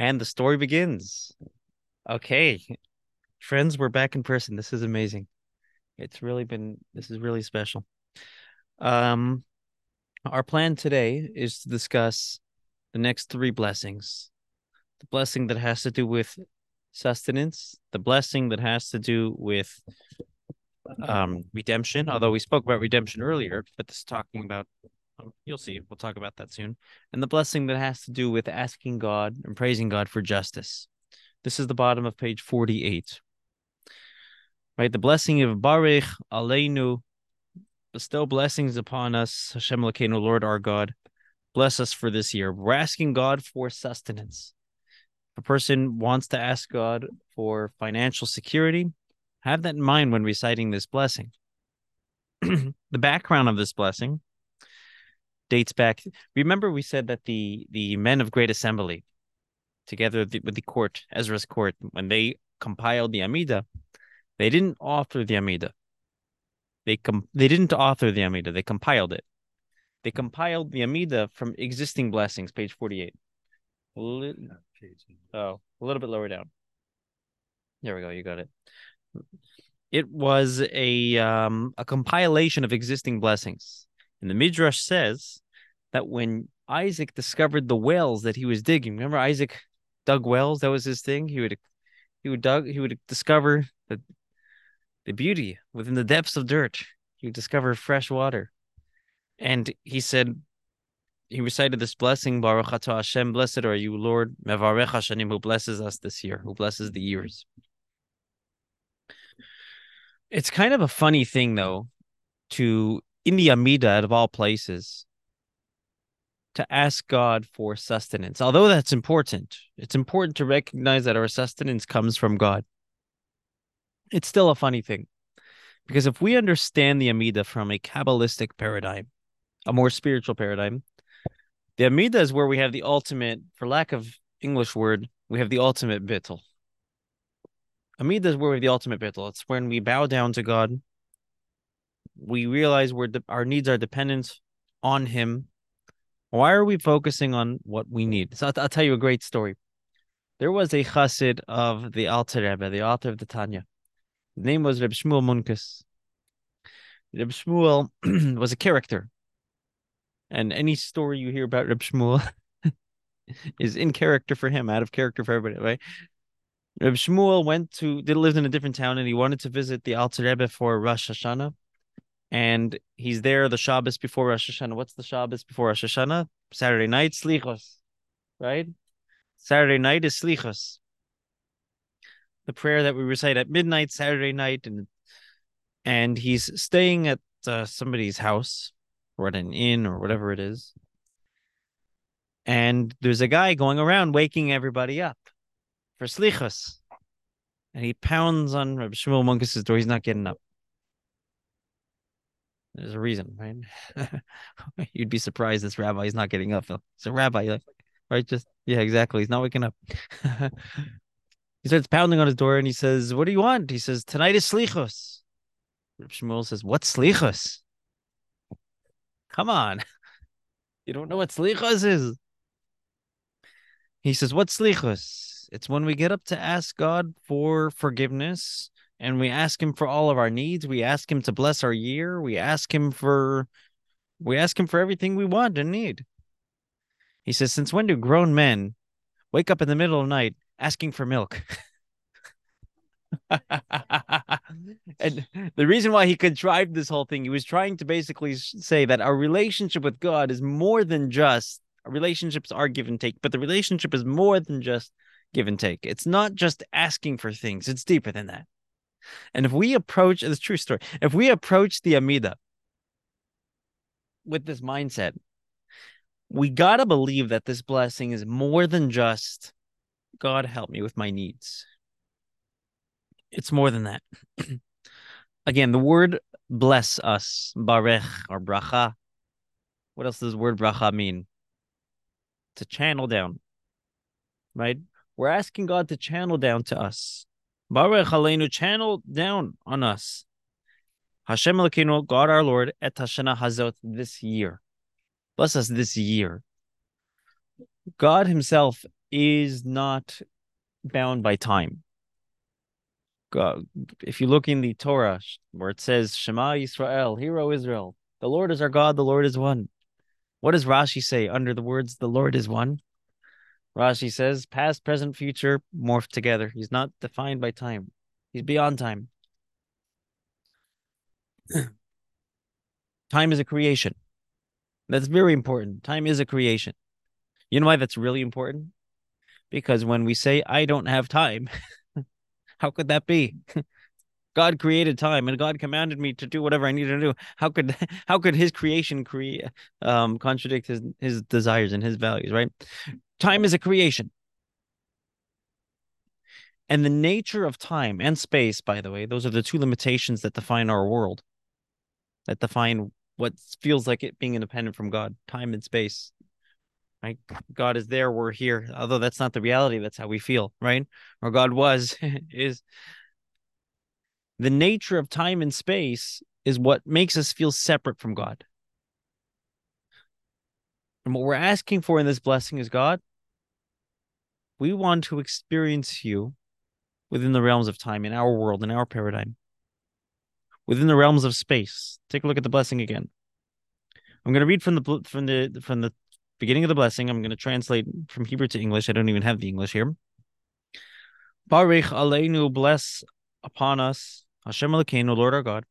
And the story begins. Okay. Friends, we're back in person. This is amazing. It's really been this is really special. Um our plan today is to discuss the next three blessings. The blessing that has to do with sustenance, the blessing that has to do with um redemption, although we spoke about redemption earlier, but this is talking about Um, you'll see, we'll talk about that soon. And the blessing that has to do with asking God and praising God for justice. This is the bottom of page 48. Right, the blessing of Baruch Aleinu, bestow blessings upon us, Hashem Elokeinu, Lord our God. Bless us for this year. We're asking God for sustenance. If a person wants to ask God for financial security, have that in mind when reciting this blessing. the background of this blessing dates back. Remember, we said that the the men of Great Assembly, together with the court, Ezra's court, when they compiled the Amida, they didn't author the Amida. They com- they didn't author the Amida. They compiled it. They compiled the Amida from existing blessings, page forty-eight. oh, a little bit lower down. There we go. You got it. It was a um, a compilation of existing blessings. And the Midrash says that when Isaac discovered the wells that he was digging, remember Isaac dug wells? That was his thing. He would he would dug he would discover the the beauty within the depths of dirt. He would discover fresh water. And he said, he recited this blessing, Baruch Atah Hashem, blessed are you, Lord, Mevarech Hashanim, who blesses us this year, who blesses the years. It's kind of a funny thing, though, to in the Amida, out of all places, to ask God for sustenance. Although that's important, it's important to recognize that our sustenance comes from God. It's still a funny thing because if we understand the Amida from a Kabbalistic paradigm, a more spiritual paradigm, the Amida is where we have the ultimate, for lack of English word, we have the ultimate bittul. Amida is where we have the ultimate bittul. It's when we bow down to God we realize we're de- our needs are dependent on him why are we focusing on what we need so i'll, tell you a great story there was a chassid of the Alter Rebbe, the author of the Tanya. His name was Reb Shmuel Munkes. Reb Shmuel was a character, and any story you hear about Reb Shmuel is in character for him, out of character for everybody, right? Reb Shmuel went to, lived in a different town, and he wanted to visit the Alter Rebbe for Rosh Hashanah and he's there the Shabbos before Rosh Hashanah. What's the Shabbos before Rosh Hashanah? Saturday night, Slichos, right? Saturday night is Slichos. The prayer that we recite at midnight Saturday night, and and he's staying at uh, somebody's house or at an inn or whatever it is. And there's a guy going around waking everybody up for Slichos. And he pounds on Rabbi Shmuel Munkes' door. He's not getting up. There's a reason, right? You'd be surprised this rabbi is not getting up. It's a rabbi, like, right? Just yeah, exactly. He's not waking up. he starts pounding on his door and he says, "What do you want?" He says, "Tonight is slichos." Reb Shmuel says, "What's slichos?" Come on, you don't know what slichos is. He says, "What's slichos?" It's when we get up to ask God for forgiveness and we ask him for all of our needs. We ask him to bless our year. We ask him for we ask him for everything we want and need. He says, Since when do grown men wake up in the middle of the night asking for milk? and the reason why he contrived this whole thing, he was trying to basically say that our relationship with God is more than just relationships are give and take, but the relationship is more than just give and take. It's not just asking for things, it's deeper than that. And if we approach this true story, if we approach the Amida with this mindset, we got to believe that this blessing is more than just God help me with my needs. It's more than that. Again, the word bless us, barech or bracha. What else does the word bracha mean? To channel down, right? We're asking God to channel down to us Baruch Aleinu, channel down on us. Hashem Elokeinu, God our Lord, et Hashana Hazot, this year. Bless us this year. God Himself is not bound by time. God, if you look in the Torah where it says Shema Yisrael, Hero Israel, the Lord is our God, the Lord is one. What does Rashi say under the words the Lord is one? Rashi says past, present, future morph together. He's not defined by time. He's beyond time. time is a creation. That's very important. Time is a creation. You know why that's really important? Because when we say, I don't have time, how could that be? God created time and God commanded me to do whatever I needed to do. How could how could his creation create um contradict his his desires and his values, right? Time is a creation. And the nature of time and space, by the way, those are the two limitations that define our world, that define what feels like it being independent from God, time and space. Right? God is there, we're here. Although that's not the reality, that's how we feel, right? Or God was, is the nature of time and space is what makes us feel separate from God. And what we're asking for in this blessing is God, we want to experience you within the realms of time, in our world, in our paradigm, within the realms of space. Take a look at the blessing again. I'm going to read from the from the from the beginning of the blessing. I'm going to translate from Hebrew to English. I don't even have the English here. Baruch Aleinu, bless upon us, Hashem Elokeinu, Lord our God,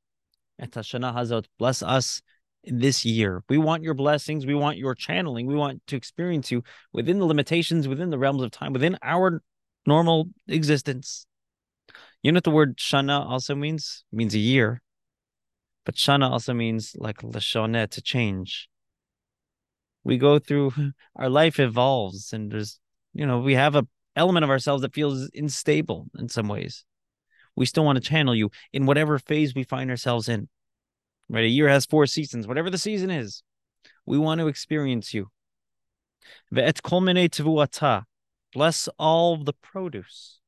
et Hazot, bless us this year. We want your blessings. We want your channeling. We want to experience you within the limitations, within the realms of time, within our normal existence. You know what the word Shana also means? It means a year. But Shana also means like Lashoneh, to change. We go through, our life evolves, and there's, you know, we have a element of ourselves that feels unstable in some ways. We still want to channel you in whatever phase we find ourselves in. Right? A year has four seasons, whatever the season is. We want to experience you. Bless all the produce.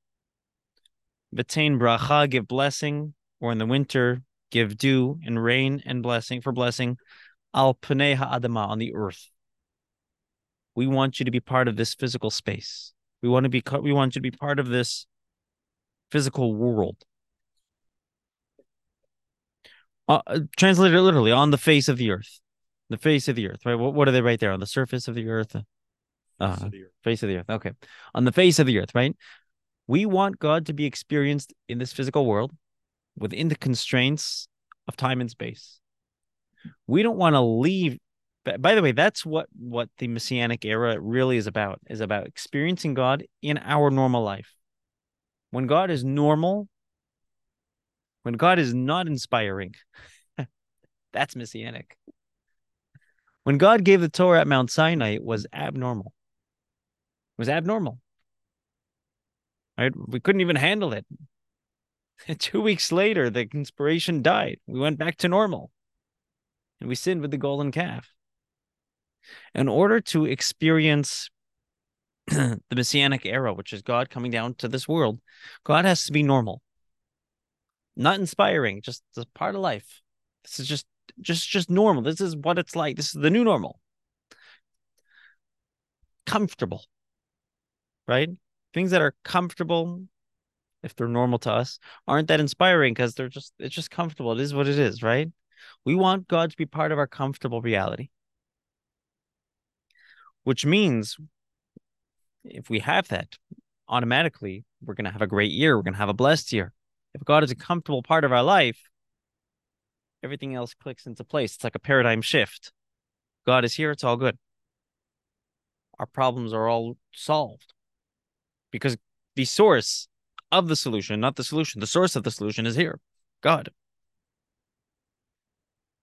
Betain bracha, give blessing, or in the winter, give dew and rain and blessing for blessing. Al pnei ha'adama, on the earth. We want you to be part of this physical space. We want to be. We want you to be part of this physical world. Uh, uh, translated literally on the face of the earth, the face of the earth, right? What, what are they right there on the surface of the earth? Uh, face, of the earth. face of the earth. Okay, on the face of the earth, right? We want God to be experienced in this physical world within the constraints of time and space. We don't want to leave. By the way, that's what what the messianic era really is about. Is about experiencing God in our normal life. When God is normal, when God is not inspiring, that's messianic. When God gave the Torah at Mount Sinai, it was abnormal. It was abnormal. Right? We couldn't even handle it. Two weeks later, the inspiration died. We went back to normal. And we sinned with the golden calf. In order to experience the messianic era, which is God coming down to this world, God has to be normal not inspiring, just a part of life. This is just just just normal. This is what it's like. This is the new normal. Comfortable. Right? Things that are comfortable if they're normal to us aren't that inspiring because they're just it's just comfortable. It is what it is, right? We want God to be part of our comfortable reality. Which means if we have that, automatically we're going to have a great year. We're going to have a blessed year. If God is a comfortable part of our life, everything else clicks into place. It's like a paradigm shift. God is here, it's all good. Our problems are all solved because the source of the solution, not the solution, the source of the solution is here God.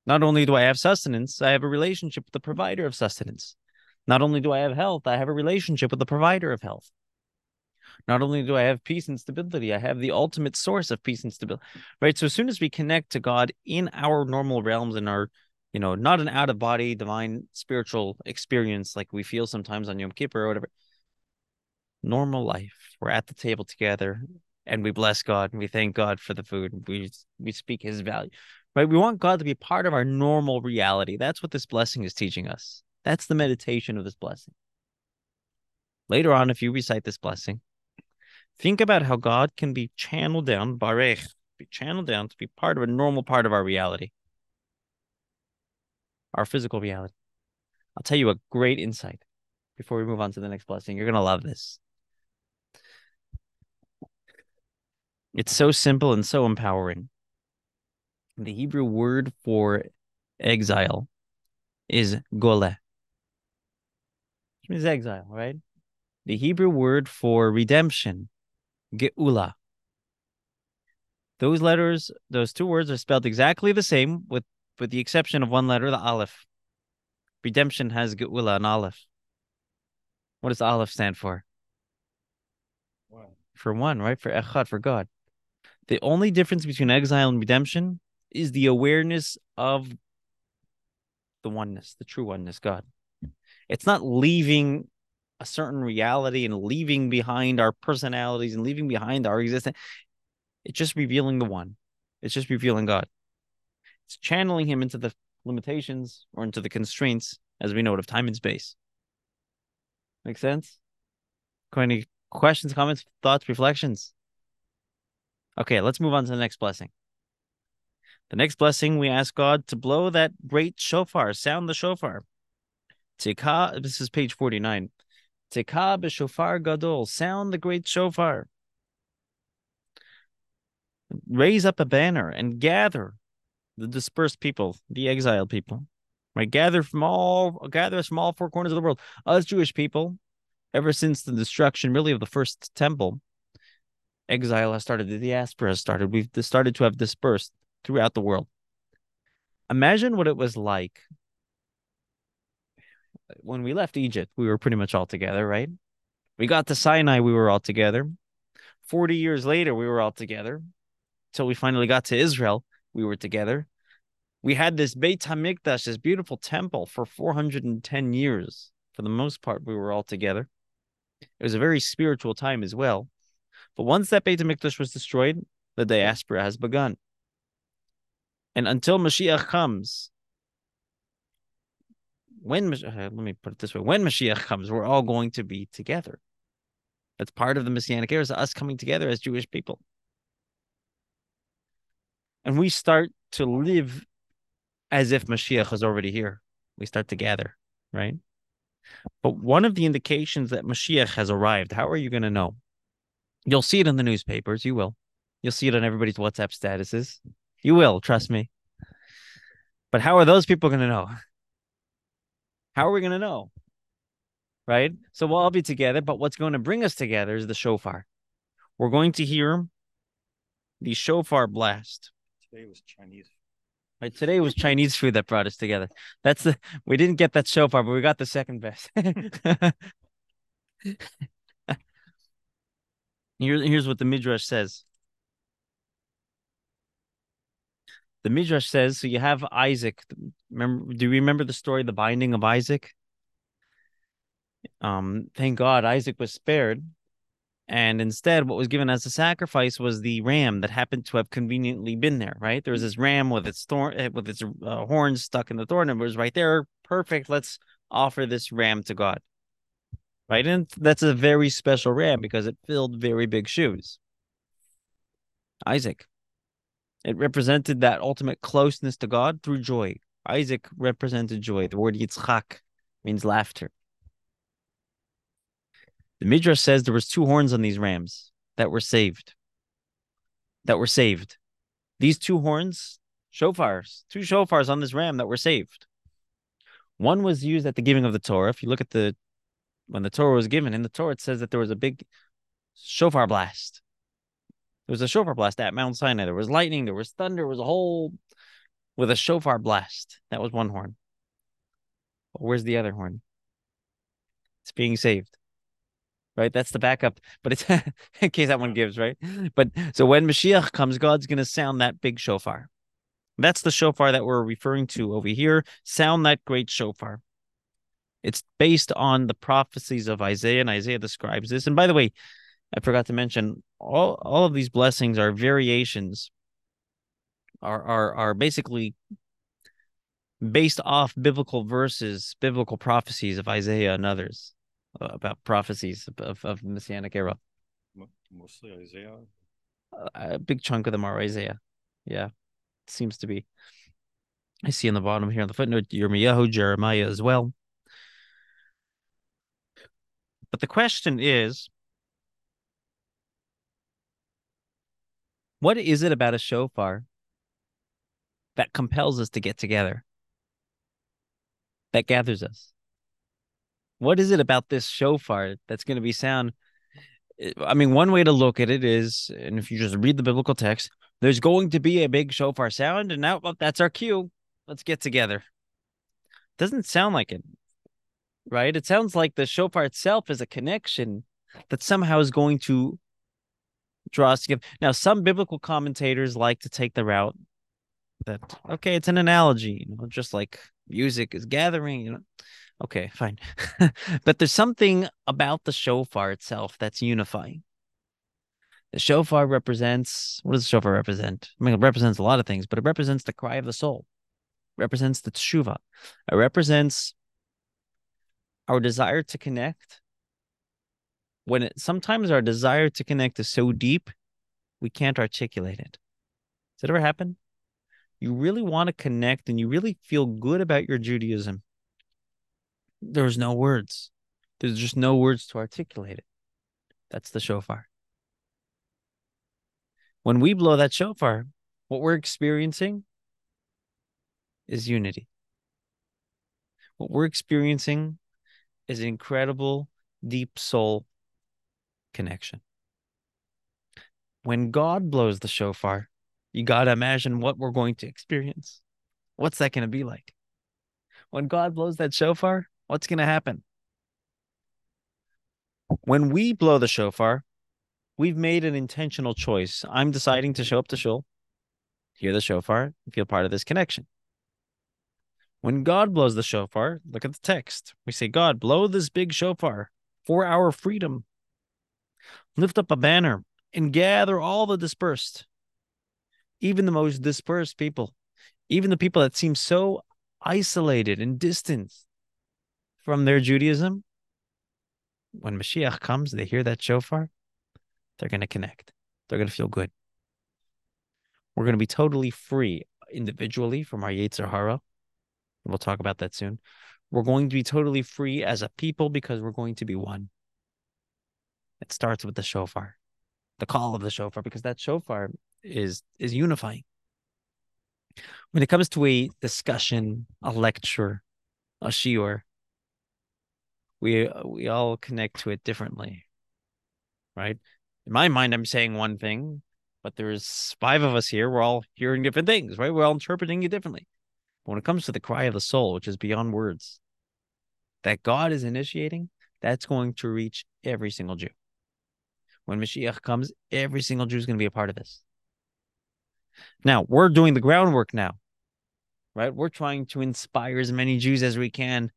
Not only do I have sustenance, I have a relationship with the provider of sustenance. Not only do I have health, I have a relationship with the provider of health. Not only do I have peace and stability, I have the ultimate source of peace and stability. Right. So as soon as we connect to God in our normal realms, in our, you know, not an out of body divine spiritual experience like we feel sometimes on Yom Kippur or whatever, normal life. We're at the table together and we bless God and we thank God for the food. We we speak his value. Right? We want God to be part of our normal reality. That's what this blessing is teaching us. That's the meditation of this blessing. Later on, if you recite this blessing, think about how God can be channeled down, barech, be channeled down to be part of a normal part of our reality, our physical reality. I'll tell you a great insight before we move on to the next blessing. You're going to love this. It's so simple and so empowering. The Hebrew word for exile is gole, which means exile, right? The Hebrew word for redemption, geula. Those letters, those two words are spelled exactly the same, with with the exception of one letter, the aleph. Redemption has geula and aleph. What does aleph stand for? For one, right? For echad, for God. The only difference between exile and redemption is the awareness of the oneness, the true oneness, God. It's not leaving a certain reality and leaving behind our personalities and leaving behind our existence. It's just revealing the one. It's just revealing God. It's channeling him into the limitations or into the constraints, as we know it, of time and space. Make sense? Any questions, comments, thoughts, reflections? Okay, let's move on to the next blessing. The next blessing, we ask God to blow that great shofar, sound the shofar. Tika, this is page 49. Tika b'shofar gadol, sound the great shofar. Raise up a banner and gather the dispersed people, the exiled people. Right, gather from all, gather us from all four corners of the world. Us Jewish people, ever since the destruction, really, of the first temple, exile has started, the diaspora has started. We've started to have dispersed throughout the world. Imagine what it was like when we left Egypt. We were pretty much all together, right? We got to Sinai, we were all together. 40 years later, we were all together. Till we finally got to Israel, we were together. We had this Beit HaMikdash, this beautiful temple, for 410 years. For the most part, we were all together. It was a very spiritual time as well. But once that Beit HaMikdash was destroyed, the diaspora has begun. And until Mashiach comes, when uh, let me put it this way, when Mashiach comes, we're all going to be together. That's part of the Messianic era, is us coming together as Jewish people. And we start to live as if Mashiach is already here. We start to gather, right? But one of the indications that Mashiach has arrived, how are you going to know? You'll see it in the newspapers. You will. You'll see it on everybody's WhatsApp statuses. You will, trust me. But how are those people going to know? How are we going to know? Right? So we'll all be together, but what's going to bring us together is the shofar. We're going to hear the shofar blast. Today was Chinese. Right, today was Chinese food that brought us together. That's the we didn't get that shofar, but we got the second best. Here, here's what the Midrash says. The Midrash says so you have Isaac. Remember, do you remember the story, the binding of Isaac? Um, thank God Isaac was spared. And instead, what was given as a sacrifice was the ram that happened to have conveniently been there, right? There was this ram with its thorn, eh, with its uh, horns stuck in the thorn, and it was right there. Perfect. Let's offer this ram to God, right? And that's a very special ram because it filled very big shoes. Isaac. It represented that ultimate closeness to God through joy. Isaac represented joy. The word Yitzchak means laughter. The Midrash says there was two horns on these rams that were saved. That were saved. These two horns, shofars, two shofars on this ram that were saved. One was used at the giving of the Torah. If you look at the when the Torah was given in the Torah, it says that there was a big shofar blast. There was a shofar blast at Mount Sinai. There was lightning. There was thunder. There was a whole with a shofar blast. That was one horn. But where's the other horn? It's being saved. Right? That's the backup. But it's in case that one gives, right? But so when Mashiach comes, God's going to sound that big shofar. That's the shofar that we're referring to over here. Sound that great shofar. It's based on the prophecies of Isaiah, and Isaiah describes this. And by the way, I forgot to mention all all of these blessings are variations are are are basically based off biblical verses, biblical prophecies of Isaiah and others. uh, about prophecies of, of messianic era. Mostly Isaiah. A big chunk of them are Isaiah. Yeah, seems to be. I see on the bottom here on the footnote Yirmiyahu, Jeremiah as well. But the question is what is it about a shofar that compels us to get together? That gathers us? What is it about this shofar that's going to be sound? I mean, one way to look at it is, and if you just read the biblical text, there's going to be a big shofar sound, and now well, that's our cue. Let's get together. Doesn't sound like it, right? It sounds like the shofar itself is a connection that somehow is going to draw us together. Now, some biblical commentators like to take the route that okay, it's an analogy, you know, just like music is gathering, you know. Okay, fine. but there's something about the shofar itself that's unifying. The shofar represents what does the shofar represent? I mean, it represents a lot of things, but it represents the cry of the soul. It represents the tshuva. It represents our desire to connect. When it sometimes our desire to connect is so deep, we can't articulate it. Does it ever happen? You really want to connect and you really feel good about your Judaism there's no words. There's just no words to articulate it. That's the shofar. When we blow that shofar, what we're experiencing is unity. What we're experiencing is an incredible, deep soul connection. When God blows the shofar, you got to imagine what we're going to experience. What's that going to be like? When God blows that shofar, What's going to happen? When we blow the shofar, we've made an intentional choice. I'm deciding to show up to shul, hear the shofar, feel part of this connection. When God blows the shofar, look at the text. We say, God, blow this big shofar for our freedom. Lift up a banner and gather all the dispersed, even the most dispersed people, even the people that seem so isolated and distant from their Judaism, when Mashiach comes, they hear that shofar, they're going to connect. They're going to feel good. We're going to be totally free individually from our Yetzer Hara. We'll talk about that soon. We're going to be totally free as a people because we're going to be one. It starts with the shofar, the call of the shofar, because that shofar is is unifying. When it comes to a discussion, a lecture, a shiur, we we all connect to it differently right? In my mind i'm saying one thing but there's five of us here we're all hearing different things right? We're all interpreting it differently. But when it comes to the cry of the soul which is beyond words that god is initiating that's going to reach every single jew when mashiach comes every single jew is going to be a part of this now we're doing the groundwork now right we're trying to inspire as many jews as we can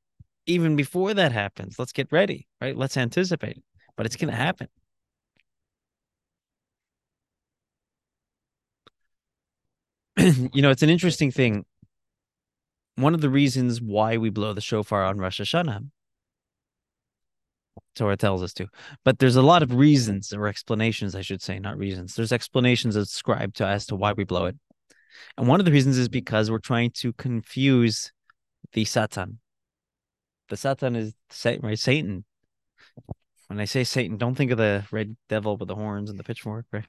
even before that happens. Let's get ready, right? Let's anticipate, but it's going to happen. you know, it's an interesting thing. One of the reasons why we blow the shofar on Rosh Hashanah, Torah tells us to, but there's a lot of reasons or explanations, I should say, not reasons. There's explanations ascribed to as to why we blow it. And one of the reasons is because we're trying to confuse the Satan, the Satan is right? Satan. When I say Satan, don't think of the red devil with the horns and the pitchfork, right?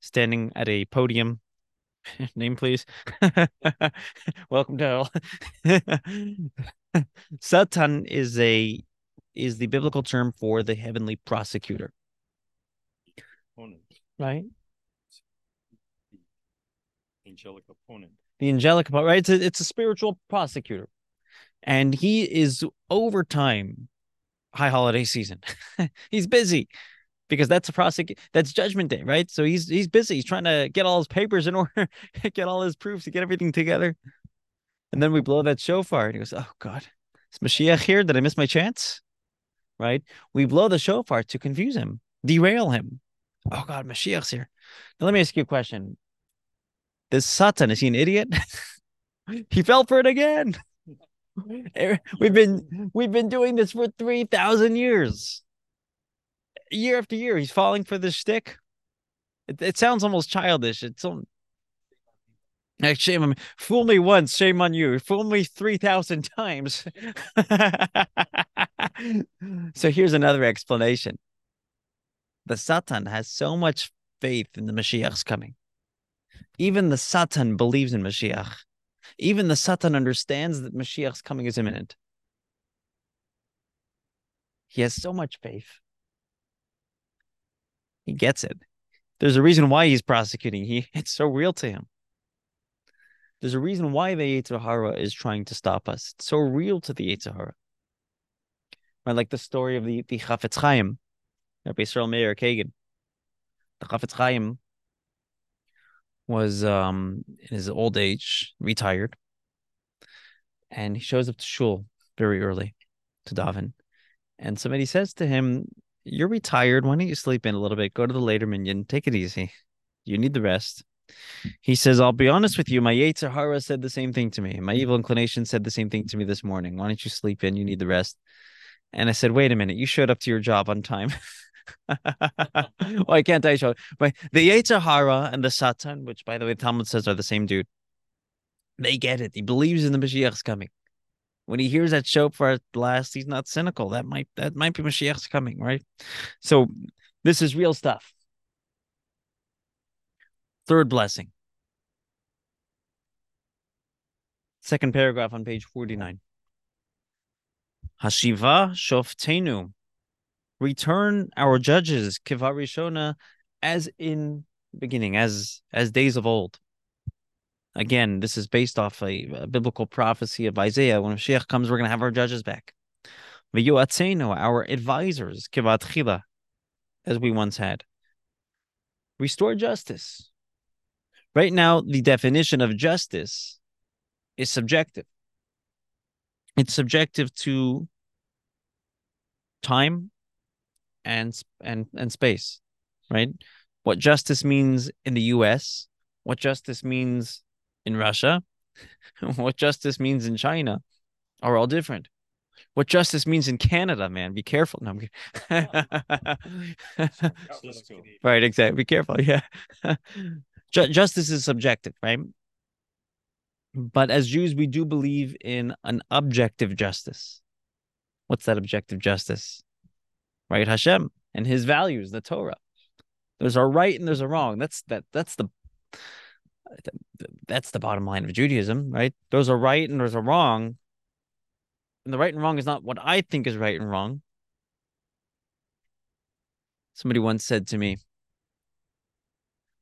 Standing at a podium. Name, please. Welcome to hell. Satan is a is the biblical term for the heavenly prosecutor. Opponent. Right? The angelic opponent. The angelic, opponent, right? It's a, it's a spiritual prosecutor and he is over time, high holiday season. he's busy because that's a prosecute that's judgment day, right? So he's he's busy. He's trying to get all his papers in order, get all his proofs, to get everything together. And then we blow that shofar, and he goes, "Oh God, is Mashiach here? Did I miss my chance?" Right? We blow the shofar to confuse him, derail him. Oh God, Mashiach's here. Now let me ask you a question. This Satan is he an idiot? he fell for it again. Er, we've been we've been doing this for three thousand years. Year after year, he's falling for this stick. It, it sounds almost childish. It's shame on me. Fool me once, shame on you. Fool me three thousand times. so here's another explanation. The Satan has so much faith in the Mashiach's coming. Even the Satan believes in Mashiach. Even the Satan understands that Mashiach's coming is imminent. He has so much faith. He gets it. There's a reason why he's prosecuting. He it's so real to him. There's a reason why the Yetzer Hara is trying to stop us. It's so real to the Yetzer Hara. I like the story of the, the Chafetz Chaim, Rabbi Yisrael Meir Kagan. The Chafetz Chaim was um in his old age, retired, and he shows up to shul very early to daven. And somebody says to him, You're retired. Why don't you sleep in a little bit? Go to the later minyan. Take it easy. You need the rest. He says, I'll be honest with you. My Yetzer said the same thing to me. My evil inclination said the same thing to me this morning. Why don't you sleep in? You need the rest. And I said, Wait a minute. You showed up to your job on time. Why can't I show? But the Yetzer and the Satan, which by the way, Talmud says are the same dude, they get it. He believes in the Mashiach's coming. When he hears that shofar at last, he's not cynical. That might that might be Mashiach's coming, right? So this is real stuff. Third blessing. Second paragraph on page 49. Hashiva shoftenu. Return our judges kivarishona as in beginning as as days of old. Again this is based off a, a biblical prophecy of isaiah. When Mashiach comes we're going to have our judges back. Our advisors kivat as we once had. Restore justice right now the definition of justice is subjective it's subjective to time and and and space, right? What justice means in the U.S., what justice means in Russia, what justice means in China, are all different. What justice means in Canada, man, be careful. No, right, exactly. Be careful. Yeah, justice is subjective, right? But as Jews, we do believe in an objective justice. What's that objective justice? right? Hashem and his values, the Torah. There's a right and there's a wrong. That's that that's the that's the bottom line of Judaism, right? There's a right and there's a wrong. And the right and wrong is not what I think is right and wrong. Somebody once said to me,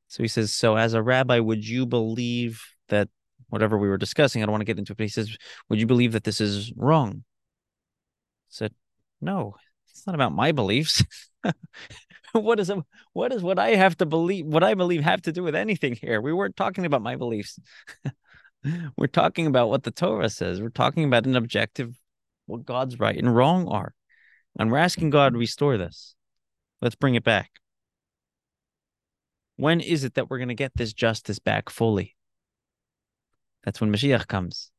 so he says, So as a rabbi, would you believe that whatever we were discussing, I don't want to get into it, but he says, Would you believe that this is wrong? I said, No, it's not about my beliefs. what is it? What is what I have to believe? What I believe have to do with anything here? We weren't talking about my beliefs. we're talking about what the Torah says. We're talking about an objective, what God's right and wrong are, and we're asking God to restore this. Let's bring it back. When is it that we're going to get this justice back fully? That's when Mashiach comes,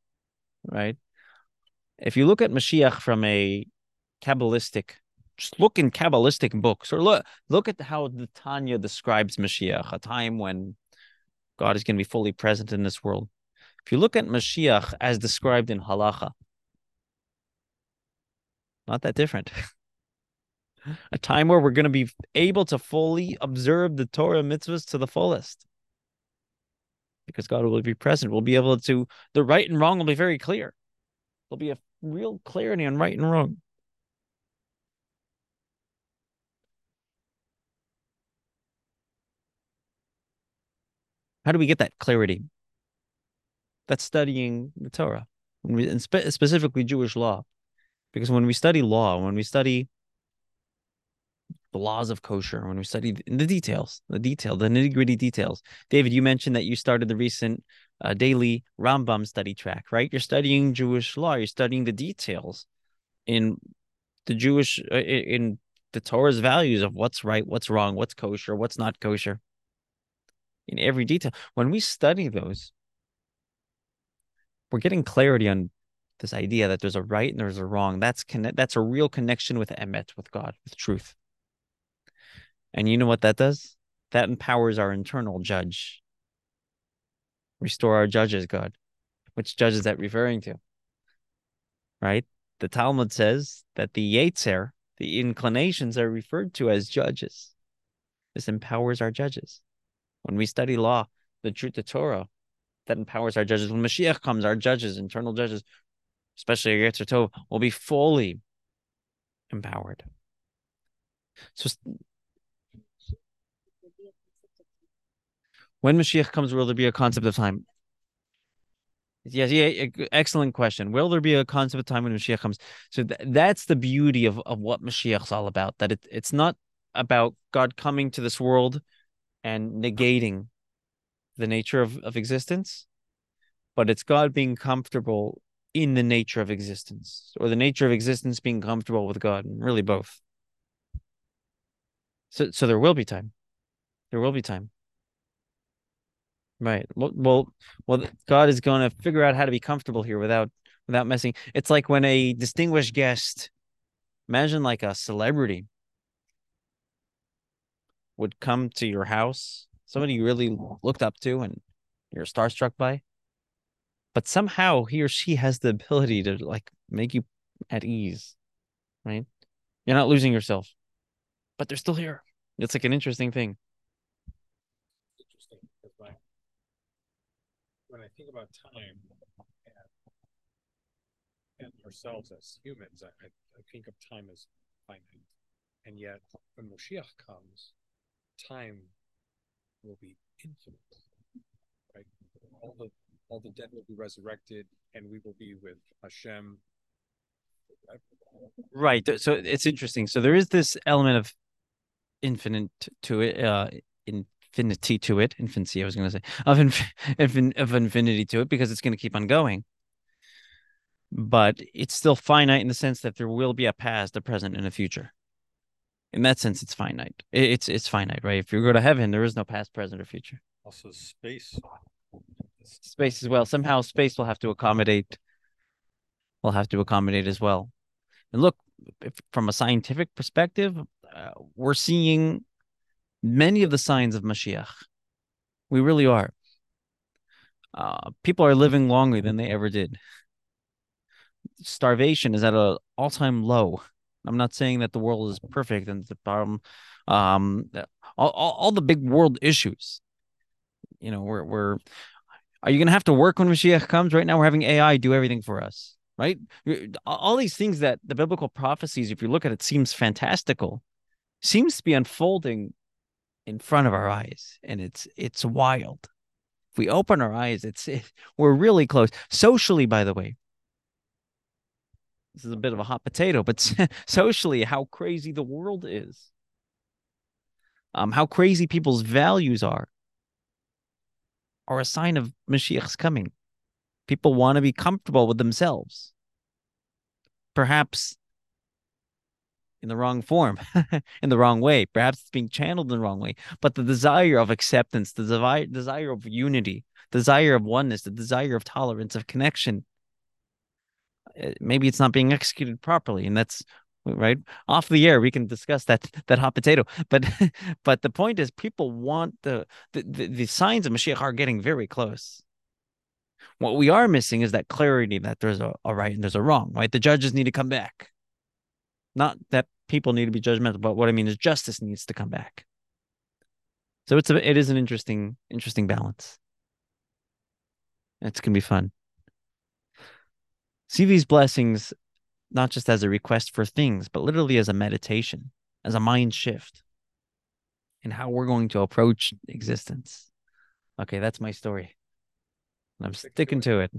right? If you look at Mashiach from a Kabbalistic just look in Kabbalistic books or look look at how the Tanya describes Mashiach, a time when God is going to be fully present in this world. If you look at Mashiach as described in Halacha, not that different. a time where we're going to be able to fully observe the Torah mitzvahs to the fullest. Because God will be present. We'll be able to, the right and wrong will be very clear. There'll be a real clarity on right and wrong. How do we get that clarity? That's studying the Torah, and spe- specifically Jewish law. Because when we study law, when we study the laws of kosher, when we study the details, the detail, the nitty gritty details. David, you mentioned that you started the recent uh, daily Rambam study track, right? You're studying Jewish law. You're studying the details in the Jewish, uh, in the Torah's values of what's right, what's wrong, what's kosher, what's not kosher in every detail. When we study those, we're getting clarity on This idea that there's a right and there's a wrong. That's connect. That's a real connection with emet, with God, with truth. And you know what that does? That empowers our internal judge. Restore our judges, God. Which judge is that referring to? Right? The Talmud says that the Yetzer, the inclinations, are referred to as judges. This empowers our judges. When we study law, the truth, the Torah, that empowers our judges. When Mashiach comes, our judges, internal judges, especially Yetzer Tov, will be fully empowered. So when Mashiach comes, will there be a concept of time? Yes, yeah, excellent question. Will there be a concept of time when Mashiach comes? So th- that's the beauty of, of what Mashiach's all about. That it, it's not about God coming to this world and negating the nature of, of existence, but it's God being comfortable in the nature of existence, or the nature of existence being comfortable with God, and really both. So so there will be time. There will be time. Right. Well, well, well, God is going to figure out how to be comfortable here without without messing. It's like when a distinguished guest, imagine like a celebrity, would come to your house, somebody you really looked up to and you're starstruck by, but somehow he or she has the ability to like make you at ease, right? You're not losing yourself, but they're still here. It's like an interesting thing. When I think about time and, and ourselves as humans, I, I think of time as finite. And yet, when Moshiach comes, time will be infinite. Right? All the all the dead will be resurrected, and we will be with Hashem. Right. So it's interesting. So there is this element of infinite to it, uh, in infinity to it, infancy, I was going to say, of, infin- of infinity to it because it's going to keep on going. But it's still finite in the sense that there will be a past, a present, and a future. In that sense, it's finite. It's it's finite, right? If you go to heaven, there is no past, present, or future. Also, space. Space as well. Somehow, space will have to accommodate. Will have to accommodate as well. And look, from a scientific perspective, uh, we're seeing many of the signs of Mashiach. We really are. Uh, people are living longer than they ever did. Starvation is at an all-time low. I'm not saying that the world is perfect and the problem, um, all, all, all the big world issues. You know, we're we're. Are you going to have to work when Mashiach comes? Right now, we're having AI do everything for us. Right, all these things that the biblical prophecies, if you look at it, seems fantastical, seems to be unfolding in front of our eyes and it's it's wild. If we open our eyes it's it, we're really close. Socially by the way this is a bit of a hot potato but socially how crazy the world is. Um how crazy people's values are are a sign of Mashiach's coming. People want to be comfortable with themselves. Perhaps in the wrong form, in the wrong way. Perhaps it's being channeled in the wrong way. But the desire of acceptance, the desire, desire of unity, desire of oneness, the desire of tolerance, of connection, eh, maybe it's not being executed properly, and that's right off the air. We can discuss that that hot potato. But but the point is, people want the the, the, signs of Mashiach are getting very close. What we are missing is that clarity that there's a, a right and there's a wrong. Right, the judges need to come back not that people need to be judgmental, but what I mean is justice needs to come back. So it's a it is an interesting interesting balance. It's gonna be fun. See these blessings not just as a request for things, but literally as a meditation, as a mind shift in how we're going to approach existence. Okay, that's my story. I'm sticking to it.